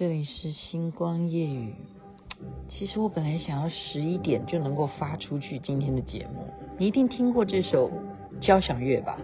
这里是星光夜雨。其实我本来想要十一点就能够发出去今天的节目，你一定听过这首交响乐吧？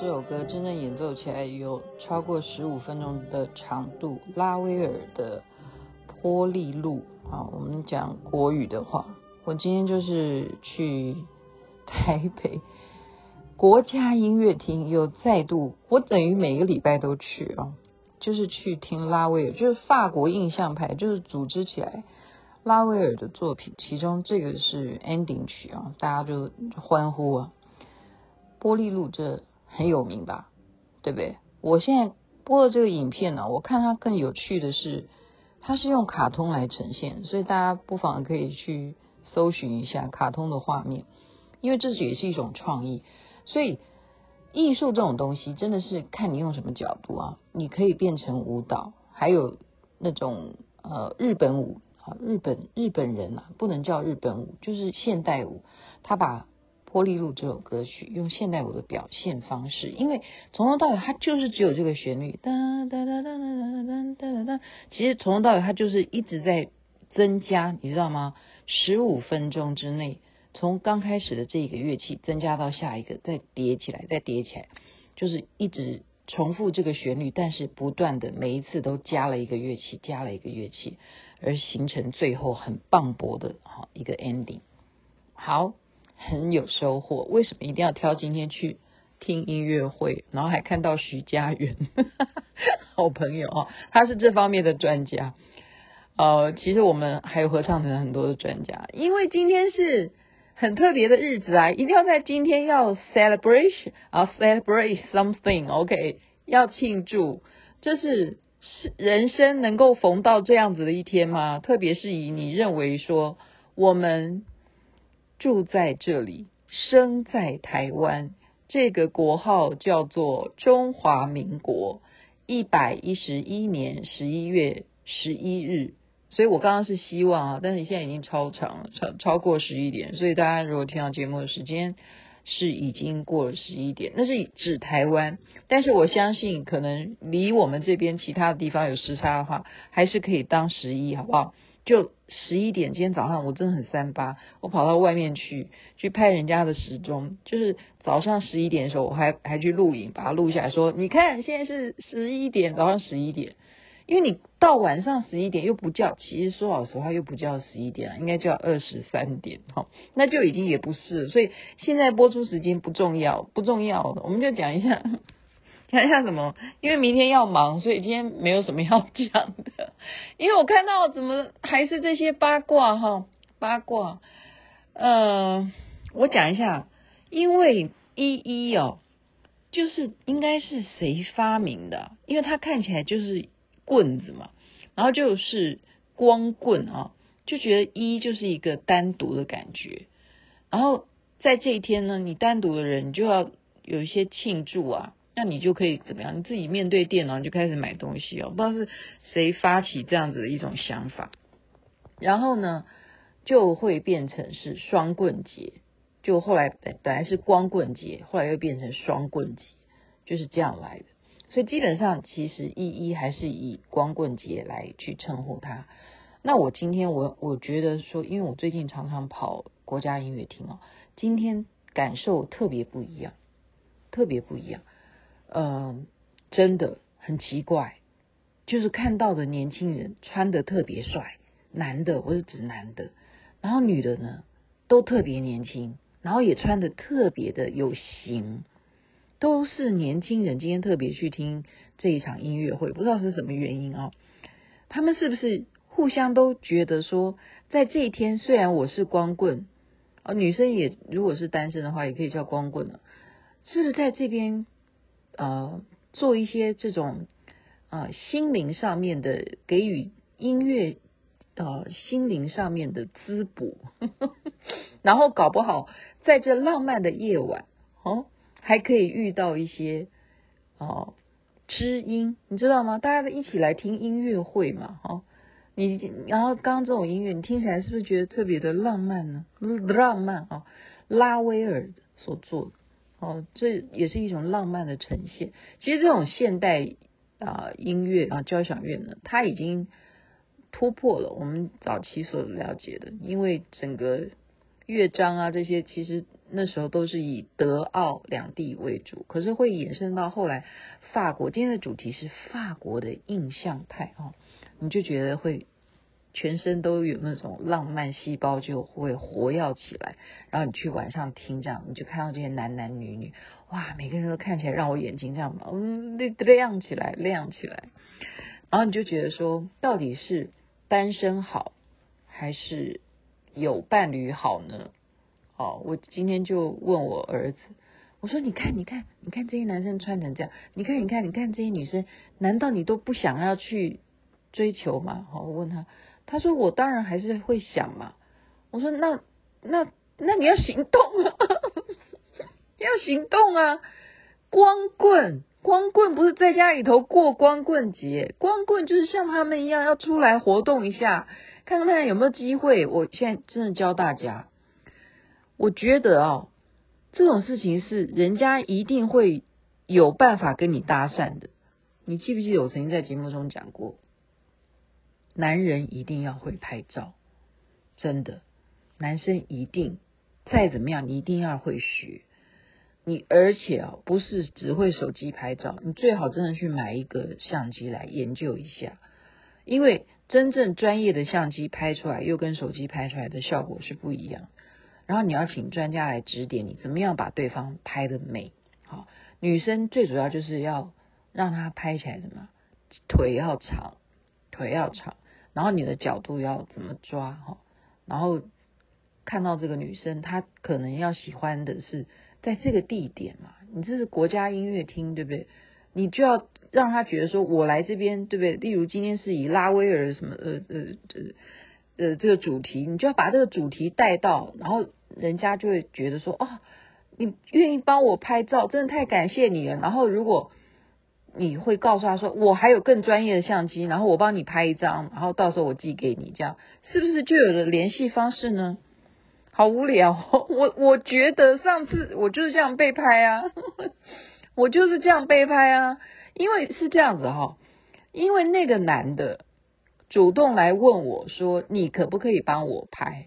这首歌真正演奏起来有超过十五分钟的长度。拉威尔的波丽露啊，我们讲国语的话，我今天就是去台北国家音乐厅，又再度，我等于每个礼拜都去啊，就是去听拉威尔，就是法国印象派，就是组织起来拉威尔的作品，其中这个是 ending 曲啊，大家就欢呼啊，波丽露这。很有名吧，对不对？我现在播的这个影片呢、我看它更有趣的是，它是用卡通来呈现，所以大家不妨可以去搜寻一下卡通的画面，因为这也是一种创意。所以艺术这种东西真的是看你用什么角度啊，你可以变成舞蹈，还有那种呃日本舞啊，日本日本人啊，不能叫日本舞，就是现代舞，他把。波丽露这首歌曲用现代舞的表现方式，因为从头到尾它就是只有这个旋律，哒哒哒哒哒哒哒哒哒。其实从头到尾它就是一直在增加，你知道吗？十五分钟之内，从刚开始的这一个乐器增加到下一个，再叠起来，再叠起来，就是一直重复这个旋律，但是不断的每一次都加了一个乐器，加了一个乐器，而形成最后很磅礴的哈一个 ending。好。很有收获。为什么一定要挑今天去听音乐会？然后还看到徐佳媛，好朋友啊，他是这方面的专家。呃，其实我们还有合唱团很多的专家，因为今天是很特别的日子啊，一定要在今天要 celebrate 啊 celebrate something，OK，要庆祝。这是是人生能够逢到这样子的一天吗？特别是以你认为说我们。住在这里，生在台湾，这个国号叫做中华民国，一百一十一年十一月十一日。所以我刚刚是希望啊，但是现在已经超长了，超超过十一点。所以大家如果听到节目的时间是已经过了十一点，那是指台湾。但是我相信，可能离我们这边其他的地方有时差的话，还是可以当十一，好不好？就十一点，今天早上我真的很三八，我跑到外面去去拍人家的时钟，就是早上十一点的时候，我还还去录影，把它录下来说，你看现在是十一点，早上十一点，因为你到晚上十一点又不叫，其实说老实话又不叫十一点，应该叫二十三点，哈，那就已经也不是，所以现在播出时间不重要，不重要，我们就讲一下。看一下什么？因为明天要忙，所以今天没有什么要讲的。因为我看到怎么还是这些八卦哈，八卦。呃，我讲一下，因为一一哦，就是应该是谁发明的？因为它看起来就是棍子嘛，然后就是光棍啊，就觉得一就是一个单独的感觉。然后在这一天呢，你单独的人，你就要有一些庆祝啊。那你就可以怎么样？你自己面对电脑，你就开始买东西哦。不知道是谁发起这样子的一种想法，然后呢，就会变成是双棍节。就后来本本来是光棍节，后来又变成双棍节，就是这样来的。所以基本上其实一一还是以光棍节来去称呼它。那我今天我我觉得说，因为我最近常常跑国家音乐厅哦，今天感受特别不一样，特别不一样。嗯，真的很奇怪，就是看到的年轻人穿的特别帅，男的，我是指男的，然后女的呢都特别年轻，然后也穿的特别的有型，都是年轻人。今天特别去听这一场音乐会，不知道是什么原因啊？他们是不是互相都觉得说，在这一天虽然我是光棍啊，女生也如果是单身的话，也可以叫光棍了，是不是在这边呃？做一些这种啊心灵上面的给予音乐呃心灵上面的滋补，然后搞不好在这浪漫的夜晚哦，还可以遇到一些哦知音，你知道吗？大家一起来听音乐会嘛，哦，你然后刚刚这种音乐，你听起来是不是觉得特别的浪漫呢？浪漫啊，拉威尔所做的。哦，这也是一种浪漫的呈现。其实这种现代啊、音乐啊交响乐呢，它已经突破了我们早期所了解的，因为整个乐章啊这些，其实那时候都是以德奥两地为主，可是会衍生到后来法国。今天的主题是法国的印象派哦，你就觉得会。全身都有那种浪漫细胞就会活跃起来，然后你去晚上听这样，你就看到这些男男女女，哇，每个人都看起来让我眼睛这样嗯亮起来亮起来，然后你就觉得说，到底是单身好还是有伴侣好呢？哦，我今天就问我儿子，我说你看你看你看这些男生穿成这样，你看你看你看这些女生，难道你都不想要去追求吗？好，我问他。他说：“我当然还是会想嘛。”我说：“那那那你要行动啊，要行动啊！光棍，光棍不是在家里头过光棍节，光棍就是像他们一样要出来活动一下，看看有没有机会。我现在真的教大家，我觉得、哦，这种事情是人家一定会有办法跟你搭讪的。你记不记得我曾经在节目中讲过？”男人一定要会拍照，真的，男生一定再怎么样，你一定要会学。你而且啊，不是只会手机拍照，你最好真的去买一个相机来研究一下，因为真正专业的相机拍出来又跟手机拍出来的效果是不一样。然后你要请专家来指点你，怎么样把对方拍得美。好，女生最主要就是要让她拍起来什么，腿要长，腿要长。然后你的角度要怎么抓哈？然后看到这个女生，她可能要喜欢的是在这个地点嘛？你这是国家音乐厅，对不对？你就要让她觉得说，我来这边，对不对？例如今天是以拉威尔什么呃呃呃呃这个主题，你就要把这个主题带到，然后人家就会觉得说，哦，你愿意帮我拍照，真的太感谢你了。然后如果你会告诉他说，我还有更专业的相机，然后我帮你拍一张，然后到时候我寄给你，这样是不是就有了联系方式呢？好无聊，我我觉得上次我就是这样被拍啊，我就是这样被拍啊，因为是这样子哈，因为那个男的主动来问我说，你可不可以帮我拍？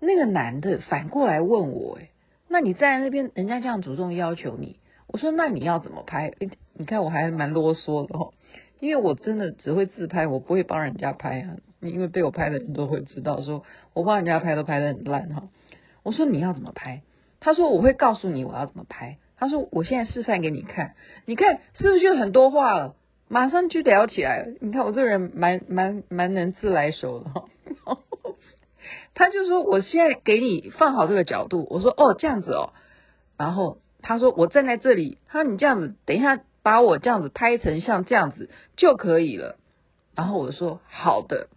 那个男的反过来问我，诶，那你在那边，人家这样主动要求你。我说，那你要怎么拍？诶，你看我还蛮啰嗦的哦，因为我真的只会自拍，我不会帮人家拍啊。因为被我拍的人都会知道，说我帮人家拍都拍得很烂哈。我说你要怎么拍？他说我会告诉你我要怎么拍。他说我现在示范给你看，你看是不是就很多话了？马上就聊起来了。你看我这个人蛮蛮蛮能自来熟的哈。他就说我现在给你放好这个角度。我说哦这样子哦，然后。他说：“我站在这里。”他说：“你这样子，等一下把我这样子拍成像这样子就可以了。”然后我说：“好的。”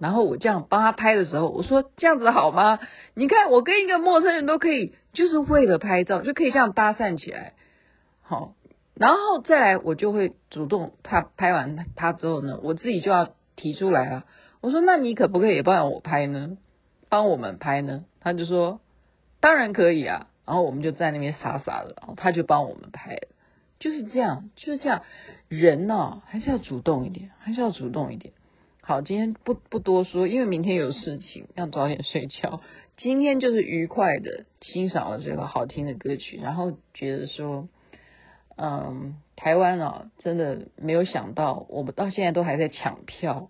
然后我这样帮他拍的时候，我说：“这样子好吗？你看我跟一个陌生人都可以，就是为了拍照就可以这样搭讪起来。”好，然后再来我就会主动，他拍完他之后呢，我自己就要提出来啊。我说：“那你可不可以帮我拍呢？帮我们拍呢？”他就说：“当然可以啊。”然后我们就在那边傻傻的，然后他就帮我们拍，就是这样，就是这样。人呢、哦，还是要主动一点，还是要主动一点。好，今天不不多说，因为明天有事情，要早点睡觉。今天就是愉快的欣赏了这个好听的歌曲，然后觉得说，嗯，台湾啊，真的没有想到，我们到现在都还在抢票。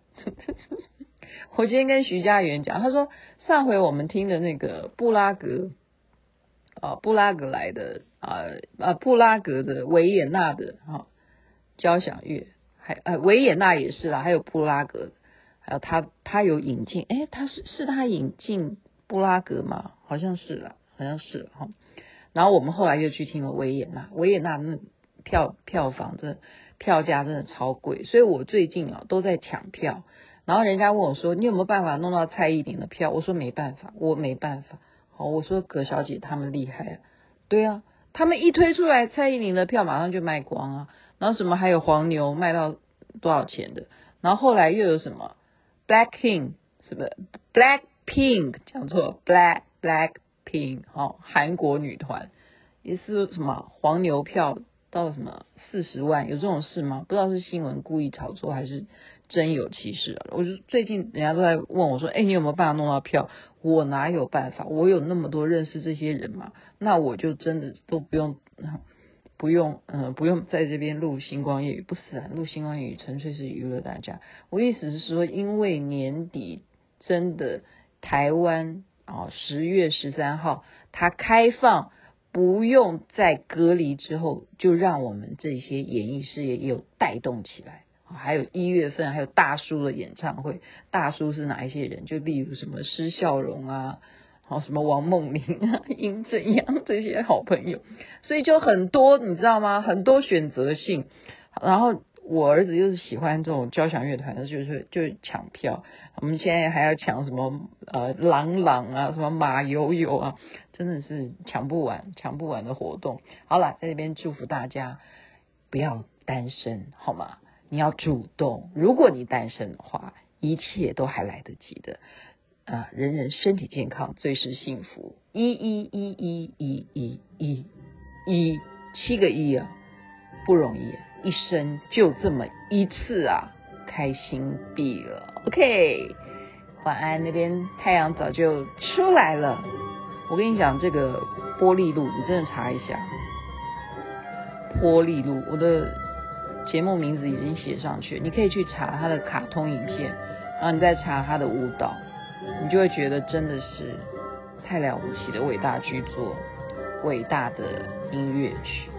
我今天跟徐佳媛讲，他说上回我们听的那个布拉格啊，布拉格来的啊啊，布拉格的维也纳的哈交响乐，还呃维也纳也是啦，还有布拉格，还有他他有引进，诶，他是是他引进布拉格吗？好像是啦，好像是哈。然后我们后来又去听了维也纳，维也纳那票票房真的票价真的超贵，所以我最近啊都在抢票。然后人家问我说：“你有没有办法弄到蔡依林的票？”我说：“没办法，我没办法。”好，我说：“葛小姐他们厉害啊，对啊，他们一推出来蔡依林的票马上就卖光啊。然后什么还有黄牛卖到多少钱的？然后后来又有什么 Black King 是不是 Black Pink 讲错 Black Black Pink 哦，韩国女团也是什么黄牛票到什么四十万？有这种事吗？不知道是新闻故意炒作还是？真有其事啊！我就最近人家都在问我说：“哎，你有没有办法弄到票？”我哪有办法？我有那么多认识这些人嘛？那我就真的都不用，不用，嗯、不用在这边录星光夜语，不是啊，录星光夜语纯粹是娱乐大家。我意思是说，因为年底真的台湾啊，十月十三号它开放，不用再隔离之后，就让我们这些演艺事业也有带动起来。还有一月份还有大叔的演唱会，大叔是哪一些人？就例如什么施孝荣啊，好什么王梦玲啊、殷正阳这些好朋友，所以就很多你知道吗？很多选择性。然后我儿子就是喜欢这种交响乐团的，就是就抢票。我们现在还要抢什么呃郎朗啊，什么马友友啊，真的是抢不完，抢不完的活动。好了，在这边祝福大家不要单身，好吗？你要主动，如果你单身的话，一切都还来得及的啊！人人身体健康最是幸福，一一一一一一一一七个一啊，不容易，一生就这么一次啊，开心毙了。OK，晚安，那边太阳早就出来了。我跟你讲，这个波丽露，你真的查一下，波丽露，我的。节目名字已经写上去，你可以去查他的卡通影片，然后你再查他的舞蹈，你就会觉得真的是太了不起的伟大巨作，伟大的音乐剧。